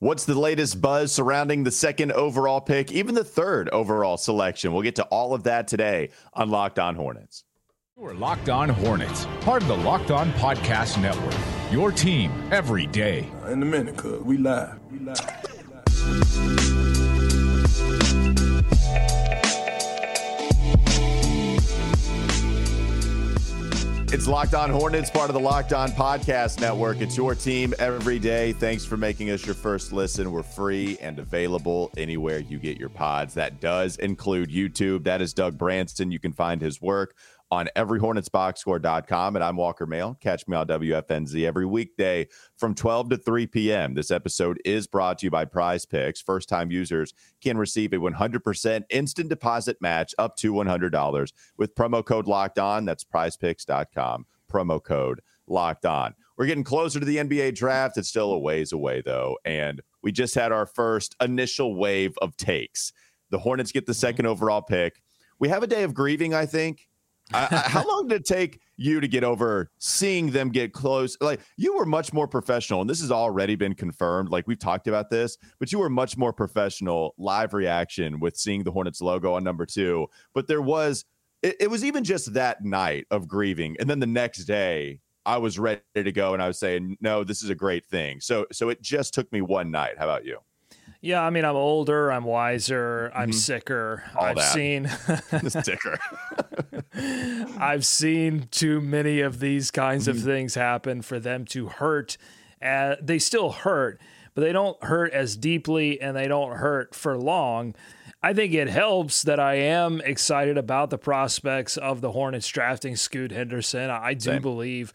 What's the latest buzz surrounding the second overall pick, even the third overall selection? We'll get to all of that today on Locked On Hornets. We're Locked On Hornets, part of the Locked On Podcast Network. Your team every day. In a minute, cuz we live. We live. We live. It's Locked On Hornets, part of the Locked On Podcast Network. It's your team every day. Thanks for making us your first listen. We're free and available anywhere you get your pods. That does include YouTube. That is Doug Branson. You can find his work on everyhornetsboxscore.com. And I'm Walker Mehl. Catch me on WFNZ every weekday from 12 to 3 p.m. This episode is brought to you by Prize Picks. First time users can receive a 100% instant deposit match up to $100 with promo code locked on. That's prizepicks.com. Promo code locked on. We're getting closer to the NBA draft. It's still a ways away, though. And we just had our first initial wave of takes. The Hornets get the second mm-hmm. overall pick. We have a day of grieving, I think How long did it take you to get over seeing them get close? Like you were much more professional, and this has already been confirmed. Like we've talked about this, but you were much more professional live reaction with seeing the Hornets logo on number two. But there was, it, it was even just that night of grieving, and then the next day I was ready to go, and I was saying, no, this is a great thing. So, so it just took me one night. How about you? Yeah, I mean, I'm older, I'm wiser, I'm mm-hmm. sicker. All I've that. seen sicker. I've seen too many of these kinds of mm-hmm. things happen for them to hurt. Uh, they still hurt, but they don't hurt as deeply and they don't hurt for long. I think it helps that I am excited about the prospects of the Hornets drafting Scoot Henderson. I do Same. believe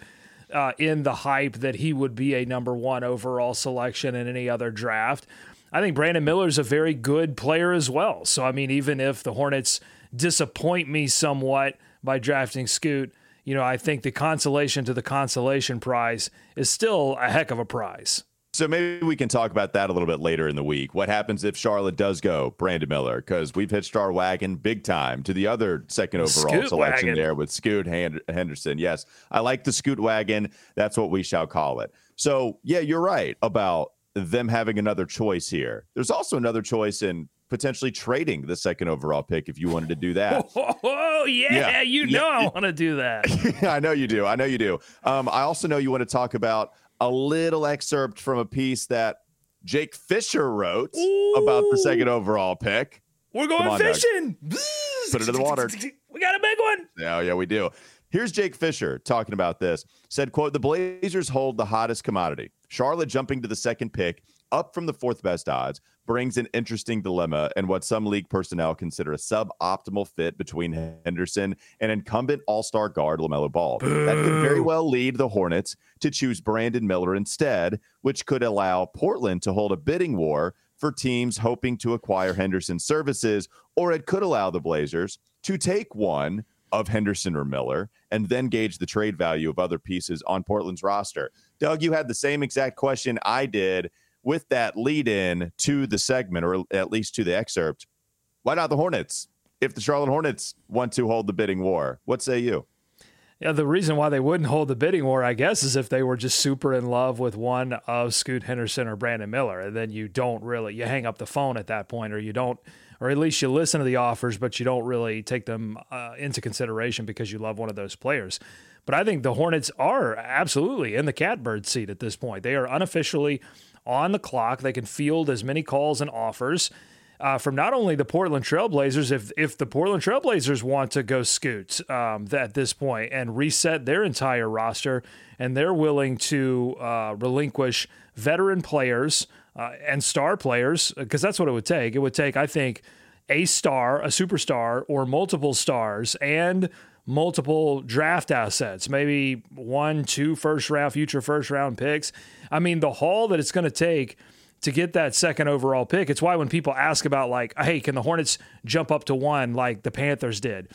uh, in the hype that he would be a number one overall selection in any other draft. I think Brandon Miller is a very good player as well. So, I mean, even if the Hornets disappoint me somewhat by drafting Scoot, you know, I think the consolation to the consolation prize is still a heck of a prize. So maybe we can talk about that a little bit later in the week. What happens if Charlotte does go Brandon Miller? Because we've hitched our wagon big time to the other second overall Scoot selection wagon. there with Scoot Henderson. Yes, I like the Scoot wagon. That's what we shall call it. So yeah, you're right about them having another choice here. There's also another choice in potentially trading the second overall pick if you wanted to do that. Oh, yeah, yeah. you know yeah. I want to do that. I know you do. I know you do. Um, I also know you want to talk about a little excerpt from a piece that Jake Fisher wrote Ooh. about the second overall pick. We're going on, fishing. Put it in the water. We got a big one. Yeah, yeah, we do. Here's Jake Fisher talking about this. Said, quote, the Blazers hold the hottest commodity. Charlotte jumping to the second pick, up from the fourth best odds, brings an interesting dilemma and what some league personnel consider a suboptimal fit between Henderson and incumbent all-star guard LaMelo Ball. Boo. That could very well lead the Hornets to choose Brandon Miller instead, which could allow Portland to hold a bidding war for teams hoping to acquire Henderson's services, or it could allow the Blazers to take one of Henderson or Miller and then gauge the trade value of other pieces on Portland's roster. Doug, you had the same exact question I did with that lead in to the segment, or at least to the excerpt. Why not the Hornets? If the Charlotte Hornets want to hold the bidding war, what say you? Yeah, the reason why they wouldn't hold the bidding war, I guess, is if they were just super in love with one of Scoot Henderson or Brandon Miller. And then you don't really, you hang up the phone at that point, or you don't or at least you listen to the offers, but you don't really take them uh, into consideration because you love one of those players. But I think the Hornets are absolutely in the catbird seat at this point. They are unofficially on the clock. They can field as many calls and offers. Uh, from not only the Portland Trailblazers, if if the Portland Trailblazers want to go scoot um, at this point and reset their entire roster, and they're willing to uh, relinquish veteran players uh, and star players, because that's what it would take. It would take, I think, a star, a superstar, or multiple stars, and multiple draft assets, maybe one, two first round, future first round picks. I mean, the haul that it's going to take to get that second overall pick. It's why when people ask about like, hey, can the Hornets jump up to one like the Panthers did?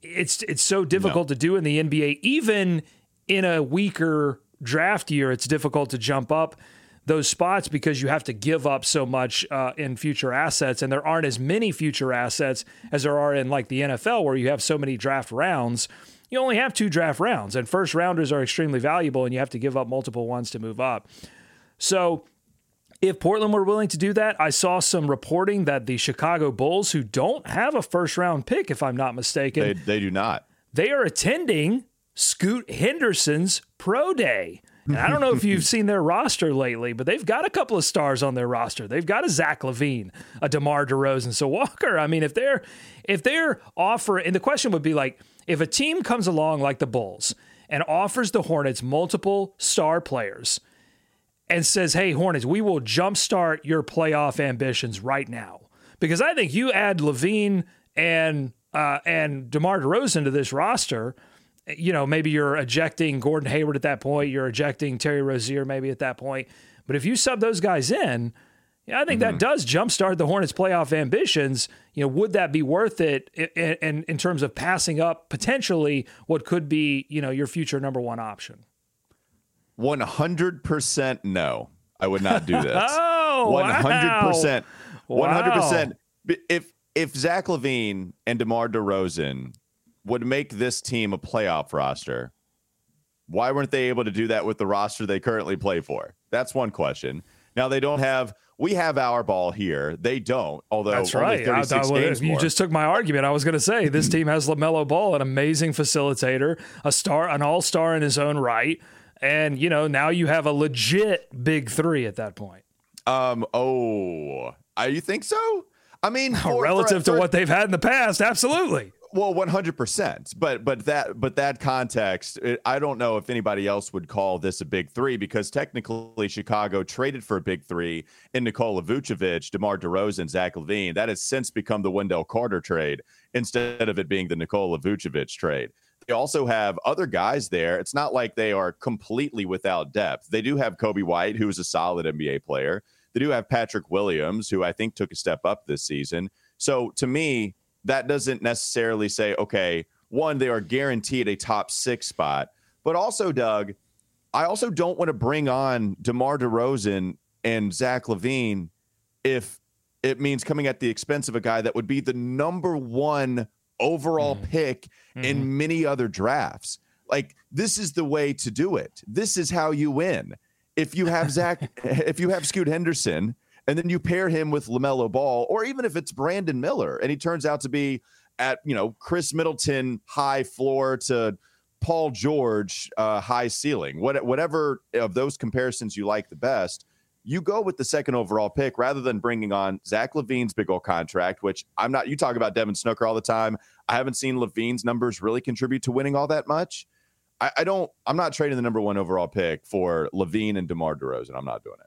It's it's so difficult no. to do in the NBA, even in a weaker draft year. It's difficult to jump up those spots because you have to give up so much uh, in future assets, and there aren't as many future assets as there are in like the NFL, where you have so many draft rounds. You only have two draft rounds, and first rounders are extremely valuable, and you have to give up multiple ones to move up. So if Portland were willing to do that. I saw some reporting that the Chicago Bulls, who don't have a first round pick, if I'm not mistaken, They, they do not. they are attending Scoot Henderson's pro day. And I don't know if you've seen their roster lately, but they've got a couple of stars on their roster. They've got a Zach LaVine, a DeMar DeRozan. So Walker, I mean, if they're if they're offering, and the question would be like, if a team comes along like the Bulls and offers the Hornets multiple star players and says, "Hey Hornets, we will jumpstart your playoff ambitions right now," because I think you add LaVine and uh, and DeMar DeRozan to this roster you know, maybe you're ejecting Gordon Hayward at that point, you're ejecting Terry Rozier maybe at that point. But if you sub those guys in, yeah, I think Mm-hmm. that does jumpstart the Hornets' playoff ambitions. You know, would that be worth it in, in, in terms of passing up potentially what could be, you know, your future number one option? 100% no. I would not do this. Oh, 100%. 100%. If if Zach LaVine and DeMar DeRozan would make this team a playoff roster, why weren't they able to do that with the roster they currently play for? That's one question. Now they don't have we have our ball here. They don't, although That's right. I 36 thought, well, you more. just took my argument. I was going to say this team has Lamelo Ball, an amazing facilitator, a star, an all star in his own right, and you know now you have a legit big three at that point, um oh, uh, you think so? I mean, for- relative for- to what they've had in the past. Absolutely. Well, one hundred percent. But but that but that context, it, I don't know if anybody else would call this a big three because technically Chicago traded for a big three in Nikola Vucevic, DeMar DeRozan, Zach LaVine. That has since become the Wendell Carter trade instead of it being the Nikola Vucevic trade. They also have other guys there. It's not like they are completely without depth. They do have Coby White, who is a solid NBA player. They do have Patrick Williams, who I think took a step up this season. So to me, that doesn't necessarily say, okay, one, they are guaranteed a top six spot. But also, Doug, I also don't want to bring on DeMar DeRozan and Zach LaVine if it means coming at the expense of a guy that would be the number one overall mm-hmm. pick in mm-hmm. many other drafts. Like, this is the way to do it. This is how you win. If you have Zach, if you have Scoot Henderson, and then you pair him with LaMelo Ball, or even if it's Brandon Miller, and he turns out to be at, you know, Khris Middleton high floor to Paul George uh, high ceiling, what, whatever of those comparisons you like the best, you go with the second overall pick rather than bringing on Zach LaVine's big old contract, which I'm not, you talk about Devin Snooker all the time. I haven't seen LaVine's numbers really contribute to winning all that much. I, I don't, I'm not trading the number one overall pick for LaVine and DeMar DeRozan. I'm not doing it.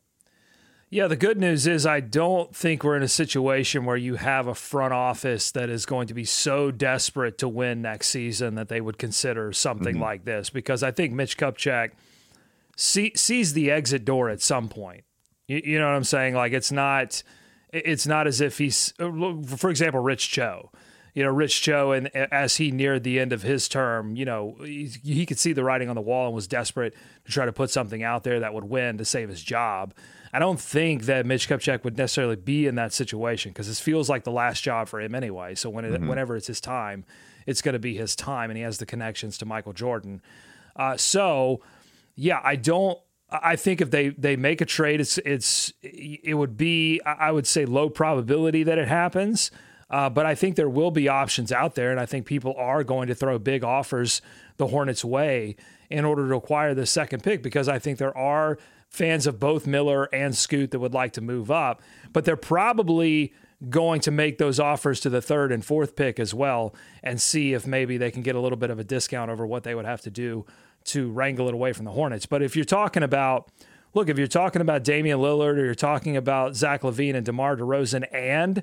Yeah, the good news is I don't think we're in a situation where you have a front office that is going to be so desperate to win next season that they would consider something mm-hmm. like this because I think Mitch Kupchak see, sees the exit door at some point. You, you know what I'm saying? Like it's not it's not as if he's uh, for example Rich Cho. You know, Rich Cho, and as he neared the end of his term, you know, he, he could see the writing on the wall and was desperate to try to put something out there that would win to save his job. I don't think that Mitch Kupchak would necessarily be in that situation because this feels like the last job for him anyway. So when it, whenever it's his time, it's going to be his time, and he has the connections to Michael Jordan. Uh, so, yeah, I don't. I think if they they make a trade, it's it's it would be I would say low probability that it happens. Uh, but I think there will be options out there, and I think people are going to throw big offers the Hornets' way in order to acquire the second pick because I think there are fans of both Miller and Scoot that would like to move up, but they're probably going to make those offers to the third and fourth pick as well and see if maybe they can get a little bit of a discount over what they would have to do to wrangle it away from the Hornets. But if you're talking about look, if you're talking about Damian Lillard or you're talking about Zach LaVine and DeMar DeRozan and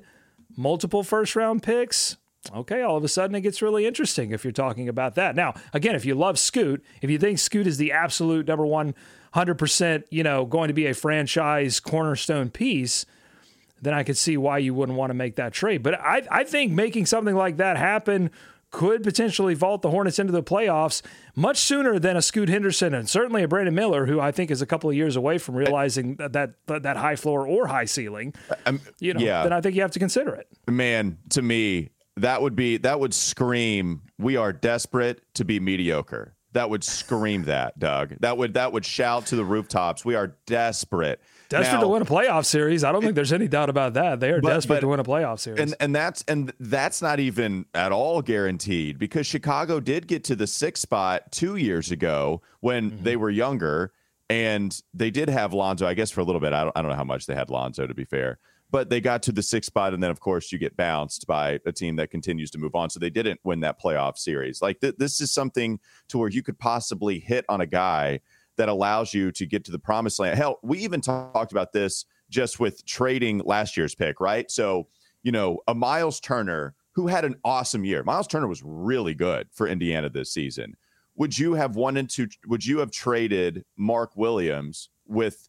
multiple first round picks, okay, all of a sudden it gets really interesting if you're talking about that. Now, again, if you love Scoot, if you think Scoot is the absolute number one, 100%, you know, going to be a franchise cornerstone piece, then I could see why you wouldn't want to make that trade. But I, I think making something like that happen could potentially vault the Hornets into the playoffs much sooner than a Scoot Henderson and certainly a Brandon Miller, who I think is a couple of years away from realizing that that, that high floor or high ceiling. you know, yeah. then I think you have to consider it. Man, to me, that would be that would scream we are desperate to be mediocre. That would scream that, Doug. That would that would shout to the rooftops. We are desperate, Desperate Now- to win a playoff series. I don't think there's any doubt about that. They are But- desperate but- to win a playoff series. and and that's and that's not even at all guaranteed because Chicago did get to the sixth spot two years ago when Mm-hmm. they were younger, and they did have Lonzo. I guess for a little bit. I don't, I don't know how much they had Lonzo to be fair, but they got to the sixth spot, and then of course you get bounced by a team that continues to move on. So they didn't win that playoff series. Like th- this is something to where you could possibly hit on a guy that allows you to get to the promised land. Hell, we even talked about this just with trading last year's pick, right? So, you know, a Miles Turner who had an awesome year. Miles Turner was really good for Indiana this season. Would you have wanted to would you have traded Mark Williams with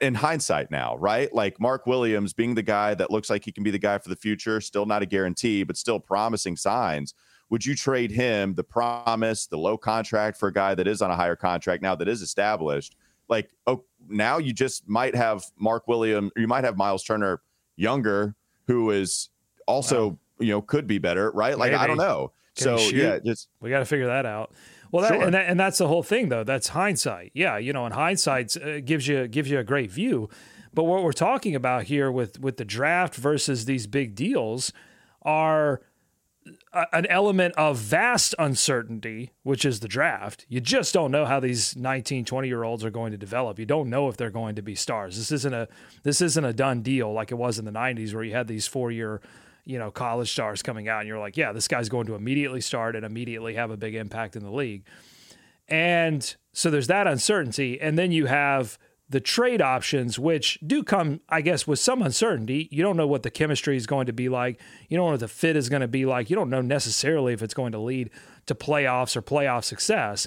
in hindsight now, right? Like Mark Williams being the guy that looks like he can be the guy for the future, still not a guarantee, but still promising signs. Would you trade him the promise, the low contract for a guy that is on a higher contract now that is established? Like, oh, now you just might have Mark Williams, or you might have Miles Turner younger, who is also, you know, could be better, right? Like, I don't know. Can so yeah, just We got to figure that out. Well, that, Sure. and that, and that's the whole thing, though. That's hindsight. Yeah, you know, and hindsight uh, gives you gives you a great view. But what we're talking about here with with the draft versus these big deals are a, an element of vast uncertainty, which is the draft. You just don't know how these 19, 20 year olds are going to develop. You don't know if they're going to be stars. This isn't a this isn't a done deal like it was in the 90s where you had these four year you know college stars coming out and you're like, yeah, this guy's going to immediately start and immediately have a big impact in the league. And so there's that uncertainty. And then you have the trade options, which do come, I guess, with some uncertainty. You don't know what the chemistry is going to be like. You don't know what the fit is going to be like. You don't know necessarily if it's going to lead to playoffs or playoff success.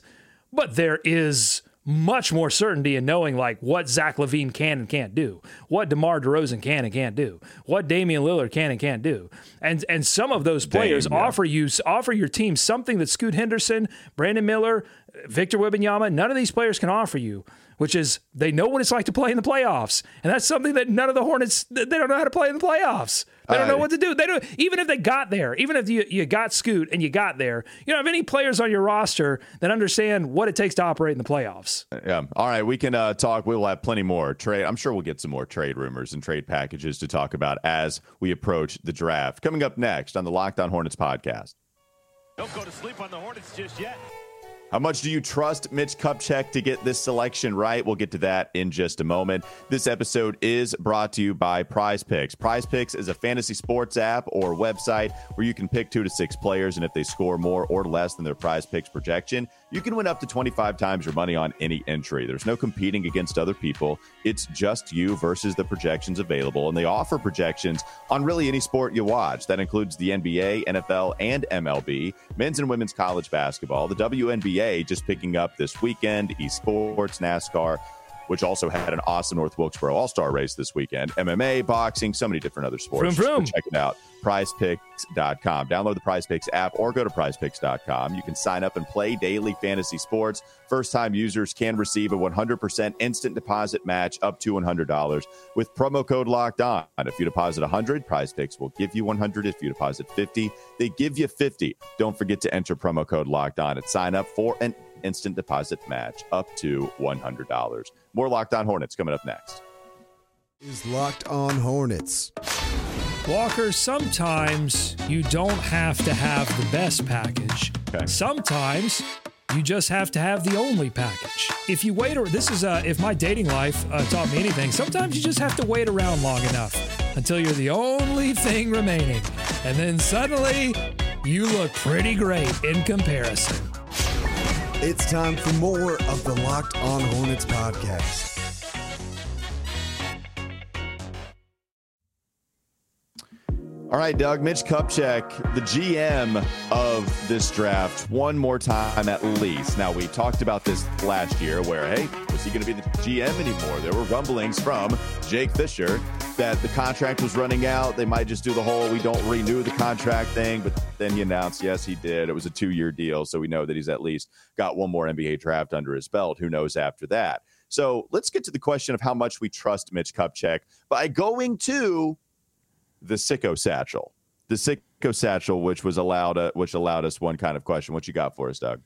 But there is much more certainty in knowing like what Zach LaVine can and can't do, what DeMar DeRozan can and can't do, what Damian Lillard can and can't do. And and some of those players Dame, yeah. offer you offer your team something that Scoot Henderson, Brandon Miller, Victor Wembanyama, none of these players can offer you, which is they know what it's like to play in the playoffs. And that's something that none of the Hornets they don't know how to play in the playoffs. They don't know what to do. They don't even if they got there, even if you, you got Scoot and you got there, you don't have any players on your roster that understand what it takes to operate in the playoffs. Yeah. All right. We can uh, talk. We will have plenty more trade. I'm sure we'll get some more trade rumors and trade packages to talk about as we approach the draft. Coming up next on the Locked On Hornets podcast. Don't go to sleep on the Hornets just yet. How much do you trust Mitch Kupchak to get this selection right? We'll get to that in just a moment. This episode is brought to you by Prize Picks. Prize Picks is a fantasy sports app or website where you can pick two to six players, and if they score more or less than their Prize Picks projection, you can win up to 25 times your money on any entry. There's no competing against other people. It's just you versus the projections available, and they offer projections on really any sport you watch. That includes the NBA, NFL, and MLB, men's and women's college basketball, the WNBA just picking up this weekend, esports, NASCAR, which also had an awesome North Wilkesboro All Star race this weekend, MMA, boxing, so many different other sports. Vroom, vroom. check it out. PrizePicks.com. Download the PrizePicks app or go to PrizePicks.com. You can sign up and play daily fantasy sports. First time users can receive a 100% instant deposit match up to $100 with promo code locked on. If you deposit 100, PrizePicks will give you 100. If you deposit 50, they give you 50. Don't forget to enter promo code locked on and sign up for an instant deposit match up to $100. More Locked On Hornets coming up next. is Locked On Hornets. Walker, sometimes you don't have to have the best package. Okay. Sometimes you just have to have the only package. If you wait, or this is uh, if my dating life uh, taught me anything, sometimes you just have to wait around long enough until you're the only thing remaining, and then suddenly you look pretty great in comparison. It's time for more of the Locked On Hornets podcast. All right, Doug, Mitch Kupchak, the GM of this draft, one more time at least. Now, we talked about this last year where, hey, was he going to be the GM anymore? There were rumblings from Jake Fisher that the contract was running out. They might just do the whole we don't renew the contract thing. But then he announced, yes, he did. It was a two year deal. So we know that he's at least got one more NBA draft under his belt. Who knows after that? So let's get to the question of how much we trust Mitch Kupchak by going to the sicko satchel the sicko satchel which was allowed uh, which allowed us one kind of question what you got for us doug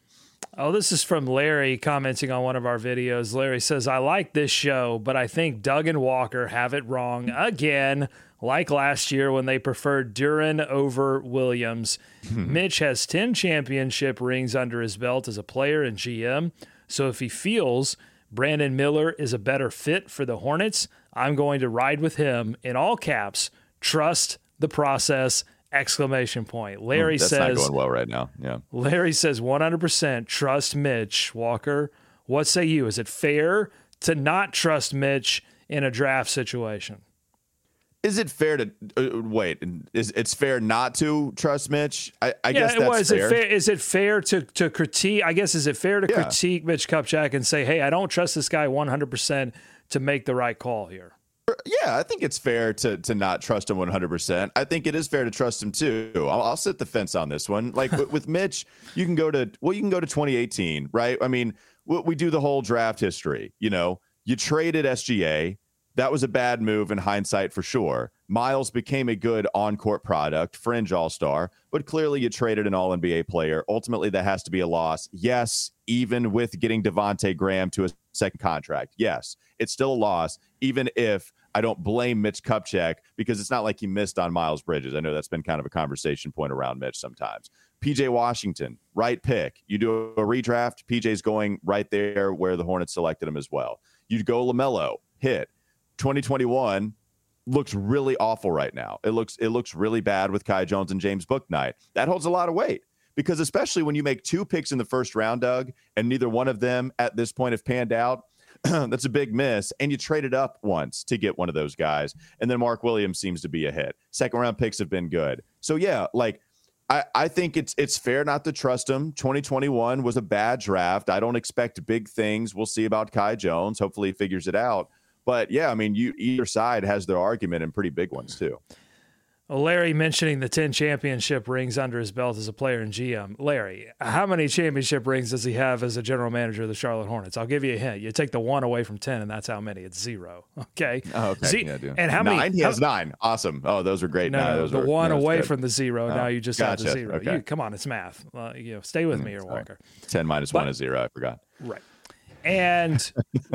Oh, this is from Larry commenting on one of our videos. Larry says, I like this show, but I think Doug and Walker have it wrong again, like last year when they preferred Duren over Williams. Hmm. Mitch has 10 championship rings under his belt as a player and GM. So if he feels Brandon Miller is a better fit for the Hornets, I'm going to ride with him in all caps. Trust the process. Exclamation point. Larry That's says not going well right now. Yeah. Larry says 100% trust Mitch. Walker, what say you? Is it fair to not trust Mitch in a draft situation? Is it fair to uh, wait? Is it's fair not to trust Mitch? I, I Yeah, guess that's was. fair. It fair, is it fair to, to critique? I guess, is it fair to Yeah. critique Mitch Kupchak and say, hey, I don't trust this guy 100% to make the right call here? Yeah, I think it's fair to to not trust him 100%. I think it is fair to trust him too. I'll, I'll sit the fence on this one. Like with, with Mitch, you can go to well, you can go to 2018, right? I mean, we, we do the whole draft history. You know, you traded SGA. That was a bad move in hindsight for sure. Miles became a good on-court product, fringe all-star, but clearly you traded an all-NBA player. Ultimately, that has to be a loss. Yes, even with getting Devonte Graham to a second contract. Yes, it's still a loss, even if I don't blame Mitch Kupchak because it's not like he missed on Miles Bridges. I know that's been kind of a conversation point around Mitch sometimes. PJ Washington, right pick. You do a redraft, PJ's going right there where the Hornets selected him as well. You'd go LaMelo, hit. 2021 looks really awful right now. It looks it looks really bad with Kai Jones and James Bouknight. That holds a lot of weight because especially when you make two picks in the first round, Doug, and neither one of them at this point have panned out, that's a big miss. And you traded up once to get one of those guys. And then Mark Williams seems to be a hit. Second round picks have been good. So yeah, like I, I think it's it's fair not to trust him. 2021 was a bad draft. I don't expect big things. We'll see about Kai Jones. Hopefully he figures it out. But yeah, I mean, you either side has their argument and pretty big ones too. Larry mentioning the 10 championship rings under his belt as a player in GM. Larry, how many championship rings does he have as a general manager of the Charlotte Hornets? I'll give you a hint. You take the one away from 10, and that's how many. It's zero. Okay. Oh, okay. Z- yeah, and how nine? many? He how- nine. Awesome. Oh, those were great. No, No, no, those the were, one away good. from the zero. now you just have the zero. Okay. Mm, You, come on, it's math. Uh, you know, stay with me here, sorry. Walker. 10 minus But- one is zero. I forgot. Right. And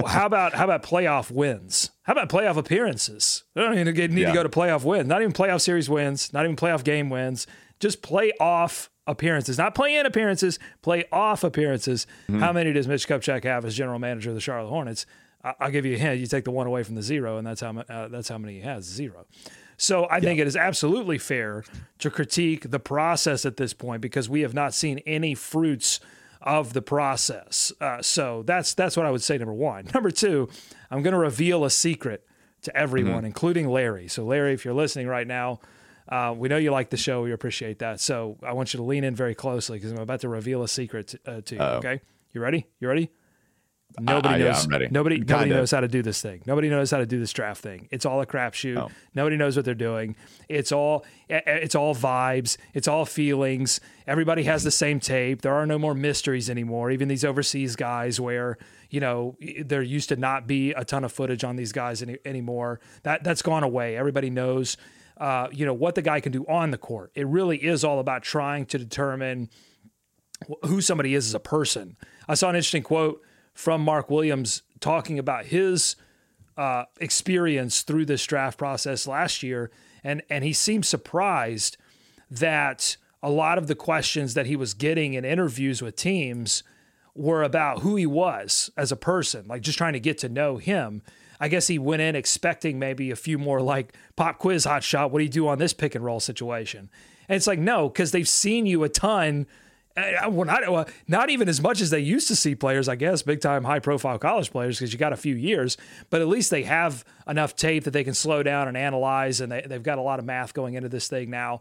how about how about playoff wins? How about playoff appearances? They don't even need Yeah. to go to playoff wins. Not even playoff series wins. Not even playoff game wins. Just playoff appearances. Not play-in appearances. Playoff appearances. Mm-hmm. How many does Mitch Kupchak have as general manager of the Charlotte Hornets? I'll give you a hint. You take the one away from the zero, and that's how uh, that's how many he has. Zero. So I think it is absolutely fair to critique the process at this point because we have not seen any fruits of the process. Uh, so that's that's what I would say. Number one. Number two, I'm going to reveal a secret to everyone, including Larry. So Larry, if you're listening right now, uh, we know you like the show. We appreciate that. So I want you to lean in very closely because I'm about to reveal a secret to, uh, to you. Okay, you ready? You ready? Nobody Uh, knows. Ready. Nobody. Nobody knows how to do this thing. Nobody knows how to do this draft thing. It's all a crapshoot. Oh. Nobody knows what they're doing. It's all. It's all vibes. It's all feelings. Everybody has the same tape. There are no more mysteries anymore. Even these overseas guys, where you know there used to not be a ton of footage on these guys any, anymore. That that's gone away. Everybody knows. Uh, you know what the guy can do on the court. It really is all about trying to determine who somebody is as a person. I saw an interesting quote from Mark Williams talking about his uh, experience through this draft process last year, and and he seemed surprised that a lot of the questions that he was getting in interviews with teams were about who he was as a person, like just trying to get to know him. I guess he went in expecting maybe a few more like pop quiz hot shot. What do you do on this pick and roll situation? And it's like, no, because they've seen you a ton. Uh, well, not, well, not even as much as they used to see players, I guess, big time high profile college players, because you got a few years, but at least they have enough tape that they can slow down and analyze, and they, they've got a lot of math going into this thing now.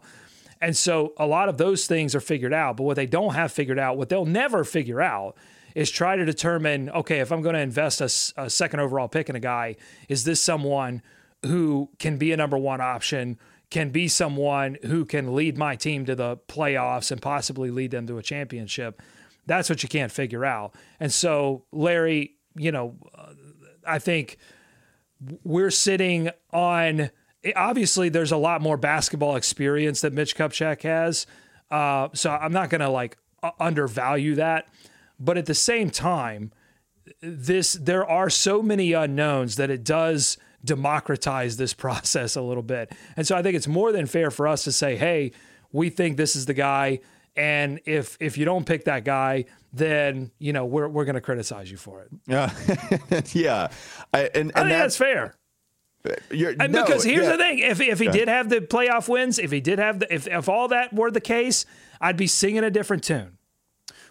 And so a lot of those things are figured out. But what they don't have figured out, what they'll never figure out, is try to determine okay, if I'm going to invest a second overall pick in a guy, is this someone who can be a number one option, can be someone who can lead my team to the playoffs and possibly lead them to a championship? That's what you can't figure out. And so, Larry, you know, uh, I think we're sitting on obviously there's a lot more basketball experience that Mitch Kupchak has. Uh, so I'm not going to like undervalue that, But at the same time, this there are so many unknowns that it does democratize this process a little bit. And so I think it's more than fair for us to say, hey, we think this is the guy. And if if you don't pick that guy, then you know we're we're going to criticize you for it. Yeah, yeah, I, and, and I think that's, fair. You're, And no, because here's yeah. the thing: if if he did have the playoff wins, if he did have the if if all that were the case, I'd be singing a different tune.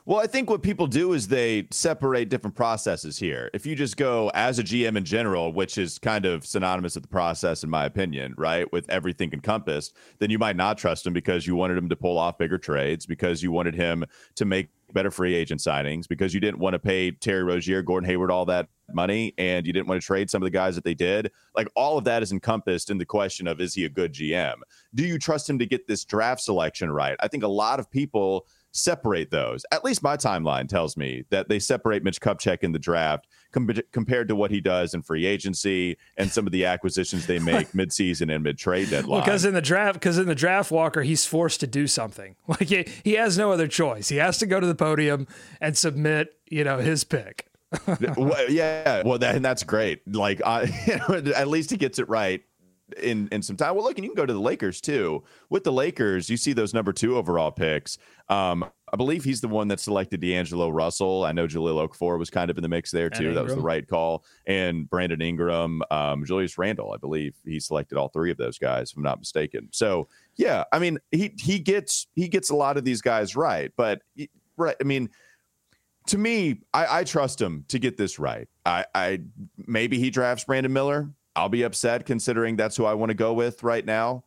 Well, I think what people do is they separate different processes here. If you just go as a GM in general, which is kind of synonymous with the process, in my opinion, right, with everything encompassed, then you might not trust him because you wanted him to pull off bigger trades, because you wanted him to make better free agent signings, because you didn't want to pay Terry Rozier, Gordon Hayward all that money, and you didn't want to trade some of the guys that they did. Like all of that is encompassed in the question of is he a good GM? Do you trust him to get this draft selection right? I think a lot of people separate those. At least my timeline tells me that they separate Mitch Kupchak in the draft com- compared to what he does in free agency and some of the acquisitions they make midseason and mid trade deadline. Because in the draft, because in the draft, Walker, he's forced to do something. Like he, he has no other choice. He has to go to the podium and submit, you know, his pick. well, yeah, well, that, and that's great. Like, I, you know, at least he gets it right in in some time. Well, look, and you can go to the Lakers too. With the Lakers, you see those number two overall picks. Um, I believe he's the one that selected D'Angelo Russell. I know Jahlil Okafor was kind of in the mix there too. That was the right call. And Brandon Ingram, um, Julius Randle, I believe he selected all three of those guys, if I'm not mistaken. So yeah, I mean he he gets he gets a lot of these guys right, but right, I mean to me, I, I trust him to get this right. I, I maybe he drafts Brandon Miller. I'll be upset considering that's who I want to go with right now.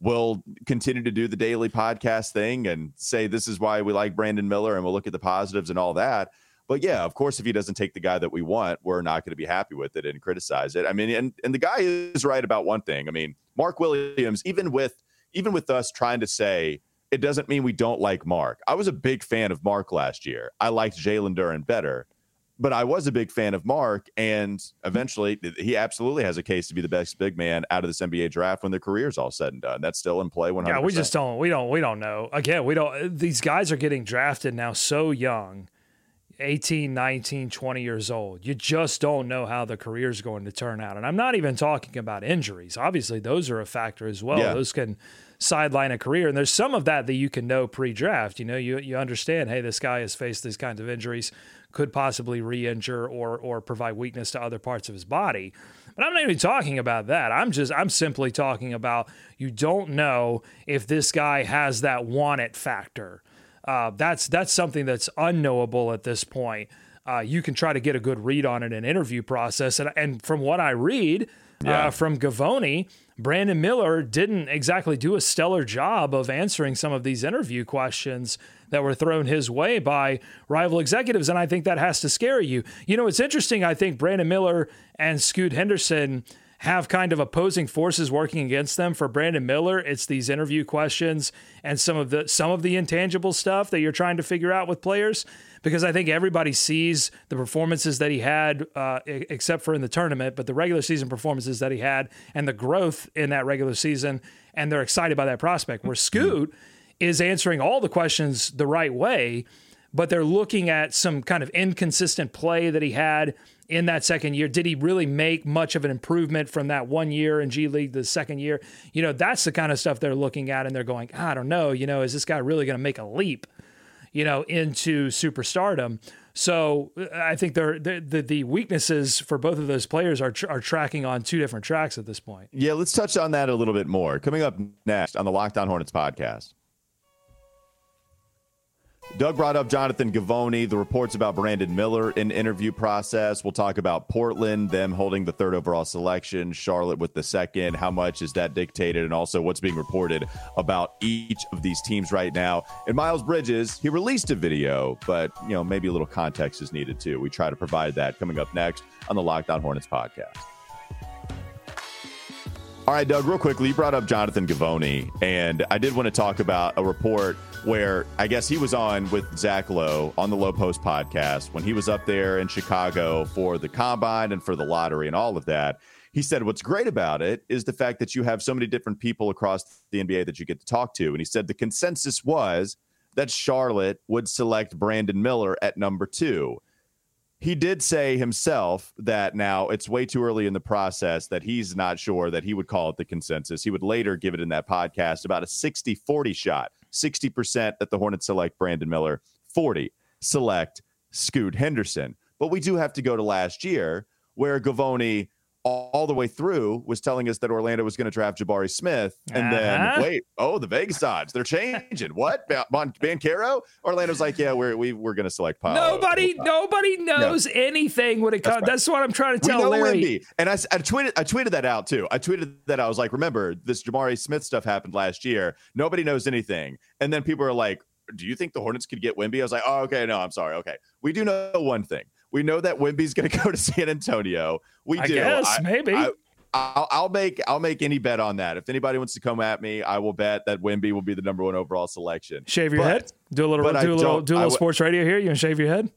We'll continue to do the daily podcast thing and say this is why we like Brandon Miller and we'll look at the positives and all that. But yeah, of course, if he doesn't take the guy that we want, we're not going to be happy with it and criticize it. I mean, and and the guy is right about one thing. I mean, Mark Williams, even with even with us trying to say it doesn't mean we don't like Mark. I was a big fan of Mark last year. I liked Jalen Duren better, but I was a big fan of Mark. And eventually, he absolutely has a case to be the best big man out of this NBA draft when their career's all said and done. That's still in play. One hundred. Yeah, we just don't we don't we don't know. Again, we don't these guys are getting drafted now so young. 18, 19, 20 years old. You just don't know how the career is going to turn out. And I'm not even talking about injuries. Obviously, those are a factor as well. Yeah. Those can sideline a career. And there's some of that that you can know pre-draft. You know, you you understand, hey, this guy has faced these kinds of injuries, could possibly re-injure or or provide weakness to other parts of his body. But I'm not even talking about that. I'm just I'm simply talking about you don't know if this guy has that want it factor. Uh, that's that's something that's unknowable at this point. Uh, you can try to get a good read on it in an interview process, and and from what I read Yeah. uh, from Givony, Brandon Miller didn't exactly do a stellar job of answering some of these interview questions that were thrown his way by rival executives, and I think that has to scare you. You know, it's interesting. I think Brandon Miller and Scoot Henderson have kind of opposing forces working against them. For Brandon Miller, it's these interview questions and some of the some of the intangible stuff that you're trying to figure out with players. Because I think everybody sees the performances that he had, uh, except for in the tournament, but the regular season performances that he had and the growth in that regular season, and they're excited by that prospect. Where Scoot is answering all the questions the right way, but they're looking at some kind of inconsistent play that he had in that second year. Did he really make much of an improvement from that one year in G League, the second year? You know, that's the kind of stuff they're looking at and they're going, I don't know, you know, is this guy really going to make a leap, you know, into superstardom? So uh, I think they're, the the the weaknesses for both of those players are tr- are tracking on two different tracks at this point. Yeah, let's touch on that a little bit more. Coming up next on the Locked On Hornets podcast. Doug brought up Jonathan Givony, the reports about Brandon Miller in interview process. We'll talk about Portland, them holding the third overall selection, Charlotte with the second. How much is that dictated? And also what's being reported about each of these teams right now. And Miles Bridges, he released a video, but you know, maybe a little context is needed too. We try to provide that coming up next on the Locked On Hornets podcast. All right, Doug, real quickly, you brought up Jonathan Givony, and I did want to talk about a report where I guess he was on with Zach Lowe on the Lowe Post podcast when he was up there in Chicago for the combine and for the lottery and all of that. He said, What's great about it is the fact that you have so many different people across the NBA that you get to talk to. And he said the consensus was that Charlotte would select Brandon Miller at number two. He did say himself that now it's way too early in the process that he's not sure that he would call it the consensus. He would later give it in that podcast about a 60 40 shot 60% that the Hornets select Brandon Miller, 40 select Scoot Henderson. But we do have to go to last year where Givony all the way through was telling us that Orlando was going to draft Jabari Smith. And Uh-huh. then, wait, oh, the Vegas odds, they're changing. what? Ba- Ban- Banchero? Orlando's like, yeah, we're, we, we're going to select. Nobody, nobody knows anything when it That's comes. right. That's what I'm trying to We tell know Larry. Wemby. And I tweeted I tweeted that out too. I tweeted that I was like, remember, this Jabari Smith stuff happened last year. Nobody knows anything. And then people are like, do you think the Hornets could get Wemby? I was like, oh, okay, no, I'm sorry. Okay. We do know one thing. We know that Wemby's going to go to San Antonio. We I do. guess I- maybe. I- I'll, I'll make I'll make any bet on that. If anybody wants to come at me, I will bet that Wemby will be the number one overall selection. shave your But- head. Do a little. Do a little. Do a little w- sports radio here. You to shave your head?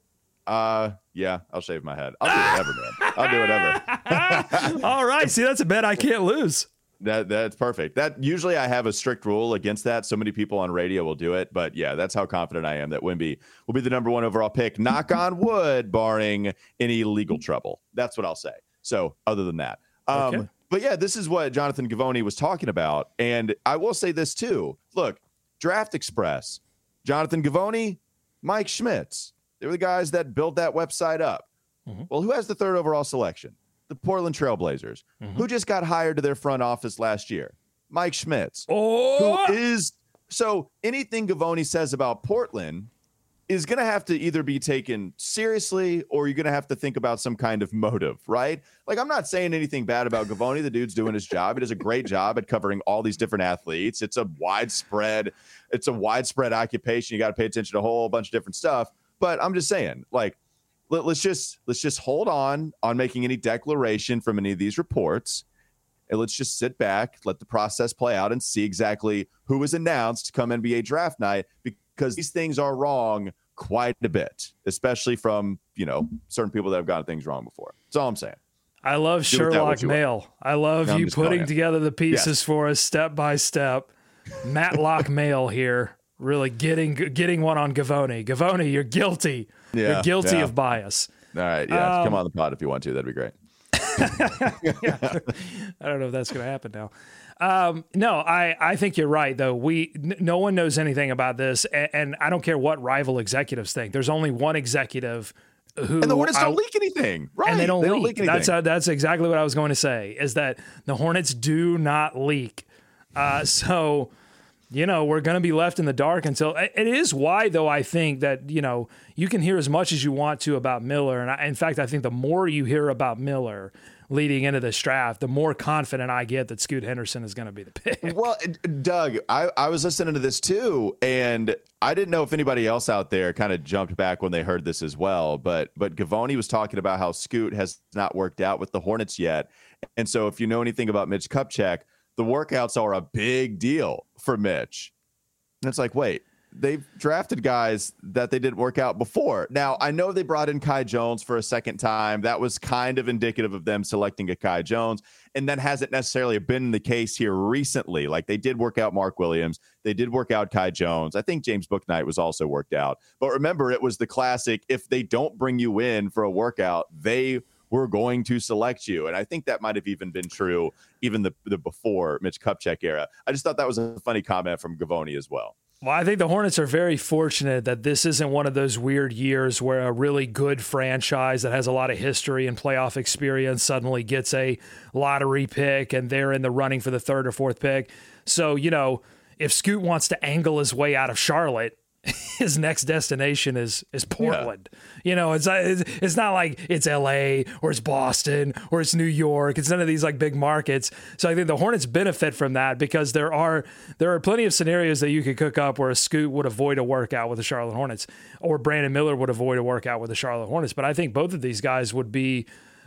Uh, yeah, I'll shave my head. I'll do whatever, man. I'll do whatever. All right. See, that's a bet I can't lose. That that's perfect. That usually I have a strict rule against that. So many people on radio will do it, but yeah, that's how confident I am that Wemby will be the number one overall pick. Knock on wood, barring any legal trouble. That's what I'll say. So other than that, um, Okay. but yeah, this is what Jonathan Givony was talking about, and I will say this too. Look, Draft Express, Jonathan Givony, Mike Schmitz. They were the guys that built that website up. Well, who has the third overall selection? The Portland Trailblazers. Who mm-hmm. just got hired to their front office last year? Mike Schmitz. Oh, Who is so anything Givony says about Portland is going to have to either be taken seriously or you're going to have to think about some kind of motive, right? Like, I'm not saying anything bad about Givony. The dude's doing his job. He does a great job at covering all these different athletes. It's a widespread, it's a widespread occupation. You got to pay attention to a whole bunch of different stuff. But I'm just saying, like, let, us just let's just hold on on making any declaration from any of these reports and let's just sit back let the process play out and see exactly who is announced come nba draft night because these things are wrong quite a bit especially from you know certain people that have gotten things wrong before that's all i'm saying I love with Sherlock what you will. Mehl. I love No, you putting together the pieces for us step by step. Matlock Mehl here, really getting getting one on Givony. Givony, you're guilty. Yeah, you're guilty yeah. of bias. all right yeah Um, come on the pod if you want to that'd be great I don't know if that's going to happen now. Um, no, I, I think you're right though. We n- no one knows anything about this, and, and I don't care what rival executives think. There's only one executive who and the hornets I- don't leak anything right and they don't, leak. anything That's uh, that's exactly what I was going to say. Is that the Hornets do not leak. Uh, so you know we're going to be left in the dark until it is why though I think that you know you can hear as much as you want to about Miller, and I, in fact I think the more you hear about Miller leading into this draft, the more confident I get that Scoot Henderson is going to be the pick. Well, Doug, I, I was listening to this too, and I didn't know if anybody else out there kind of jumped back when they heard this as well. But but Givony was talking about how Scoot has not worked out with the Hornets yet, and so if you know anything about Mitch Kupchak, the workouts are a big deal for Mitch. And it's like, wait, they've drafted guys that they didn't work out before. Now, I know they brought in Kai Jones for a second time. That was kind of indicative of them selecting a Kai Jones. And that hasn't necessarily been the case here recently. Like they did work out Mark Williams, they did work out Kai Jones. I think James Bouknight was also worked out. But remember, it was the classic if they don't bring you in for a workout, they were going to select you. And I think that might have even been true even the, the before Mitch Kupchak era. I just thought that was a funny comment from Givony as well. Well, I think the Hornets are very fortunate that this isn't one of those weird years where a really good franchise that has a lot of history and playoff experience suddenly gets a lottery pick and they're in the running for the third or fourth pick. So, you know, if Scoot wants to angle his way out of Charlotte, his next destination is is Portland. You know, it's not, it's it's not like it's L.A. or it's Boston or it's New York. It's none of these like big markets. So I think the Hornets benefit from that because there are there are plenty of scenarios that you could cook up where a Scoot would avoid a workout with the Charlotte Hornets or Brandon Miller would avoid a workout with the Charlotte Hornets. But I think both of these guys would be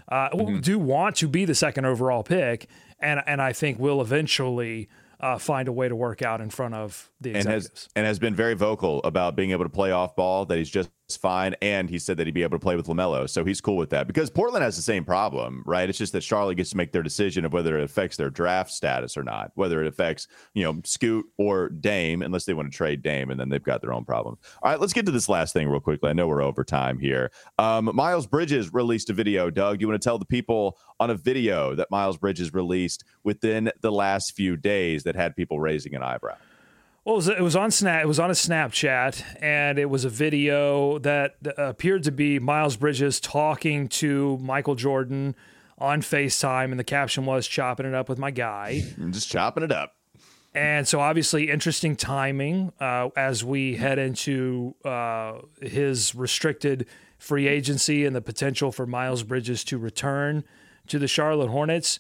uh, do want to be the second overall pick, and and I think will eventually. Uh, find a way to work out in front of the and has and has been very vocal about being able to play off ball. That he's just fine. And he said that he'd be able to play with LaMelo. So he's cool with that because Portland has the same problem, right? It's just that Charlotte gets to make their decision of whether it affects their draft status or not, whether it affects, you know, Scoot or Dame, unless they want to trade Dame, and then they've got their own problem. All right, let's get to this last thing real quickly. I know we're over time here. Um, Miles Bridges released a video. Doug, you want to tell the people on a video that Miles Bridges released within the last few days that had people raising an eyebrow? Well, it was, it was on Snap. It was on a Snapchat, and it was a video that appeared to be Miles Bridges talking to Michael Jordan on FaceTime, and the caption was "chopping it up with my guy." I'm just chopping it up. And so, obviously, interesting timing uh, as we head into uh, his restricted free agency and the potential for Miles Bridges to return to the Charlotte Hornets.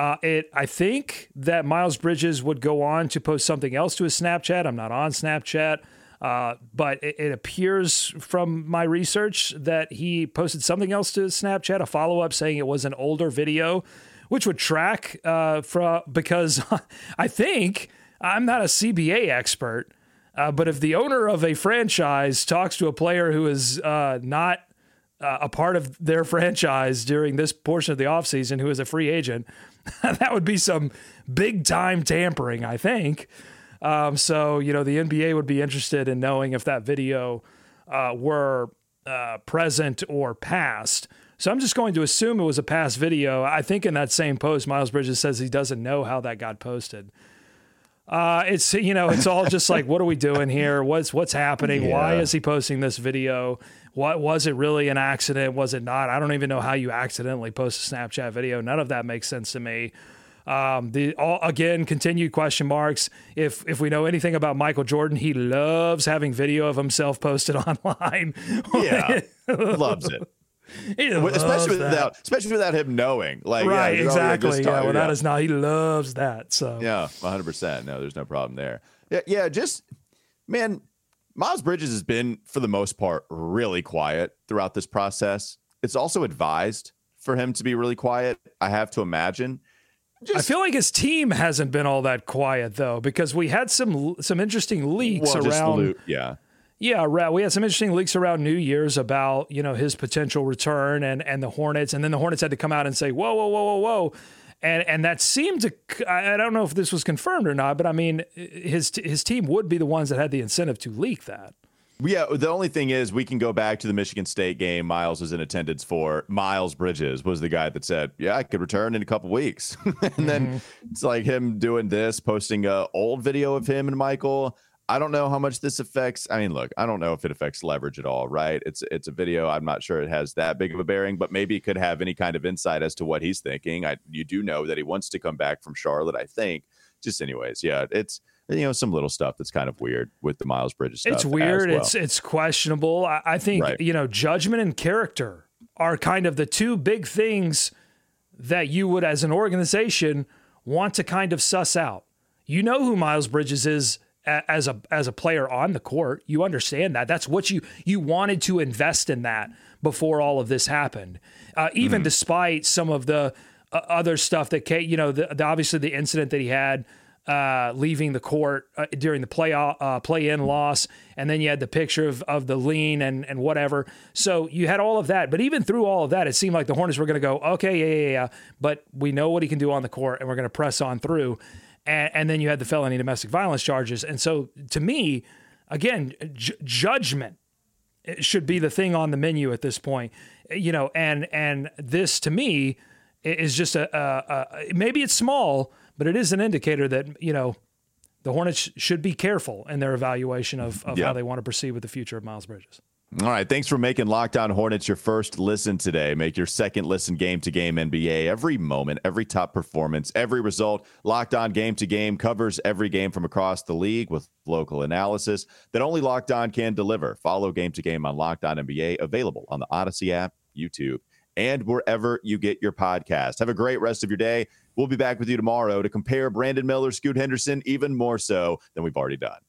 Uh, it, I think that Miles Bridges would go on to post something else to his Snapchat. I'm not on Snapchat, uh, but it, it, appears from my research that he posted something else to his Snapchat, a follow up saying it was an older video, which would track uh, for, because I think I'm not a CBA expert, uh, but if the owner of a franchise talks to a player who is uh, not uh, a part of their franchise during this portion of the offseason who is a free agent, that would be some big time tampering, I think. Um, so, you know, the NBA would be interested in knowing if that video uh, were uh, present or past. So I'm just going to assume it was a past video. I think in that same post, Miles Bridges says he doesn't know how that got posted. Uh, it's you know it's all just like what are we doing here? What's what's happening? Yeah. Why is he posting this video? What was it really an accident? Was it not? I don't even know how you accidentally post a Snapchat video. None of that makes sense to me. Um, the all again continued question marks. If if we know anything about Michael Jordan, he loves having video of himself posted online. Yeah, loves it. Especially without especially without him knowing like right yeah, exactly yeah without yeah. his now he loves that so yeah 100% no there's no problem there yeah yeah just man Miles Bridges has been, for the most part, really quiet throughout this process. It's also advised for him to be really quiet, I have to imagine. Just, I feel like his team hasn't been all that quiet though, because we had some some interesting leaks well, around. yeah, yeah, we had some interesting leaks around New Year's about you know his potential return and and the Hornets, and then the Hornets had to come out and say, whoa, whoa, whoa, whoa, whoa, and and that seemed to I don't know if this was confirmed or not, but I mean his his team would be the ones that had the incentive to leak that. Yeah, the only thing is we can go back to the Michigan State game Miles was in attendance for. Miles Bridges was the guy that said, "Yeah, I could return in a couple weeks." and mm-hmm. then it's like him doing this, posting a old video of him and Michael. I don't know how much this affects. I mean, look, I don't know if it affects leverage at all, right? It's it's a video. I'm not sure it has that big of a bearing, but maybe it could have any kind of insight as to what he's thinking. I you do know that he wants to come back from Charlotte, I think. Just anyways, yeah, it's you know some little stuff that's kind of weird with the Miles Bridges It's weird. Well. It's it's questionable. I, I think right. you know judgment and character are kind of the two big things that you would, as an organization, want to kind of suss out. You know who Miles Bridges is as a as a player on the court. You understand that. That's what you you wanted to invest in that before all of this happened. Uh, even mm-hmm. despite some of the uh, other stuff that Kate, you know, the, the, obviously the incident that he had uh, leaving the court uh, during the play uh, play in loss, and then you had the picture of, of the lean and and whatever. So you had all of that, but even through all of that, it seemed like the Hornets were going to go, okay, yeah, yeah, yeah, but we know what he can do on the court, and we're going to press on through and, and then you had the felony domestic violence charges. And so, to me, again, j- judgment eh, should be the thing on the menu at this point. Eh, you know, and and this to me is just a, a, a maybe it's small, but it is an indicator that you know the Hornets should be careful in their evaluation of, of how they want to proceed with the future of Miles Bridges. All right. Thanks for making Locked On Hornets your first listen today. Make your second listen game to game NBA. Every moment, every top performance, every result. Locked On Game to Game covers every game from across the league with local analysis that only Locked On can deliver. Follow Game to Game on Locked On NBA, available on the Audacy app, YouTube, and wherever you get your podcast. Have a great rest of your day. We'll be back with you tomorrow to compare Brandon Miller, Scoot Henderson, even more so than we've already done.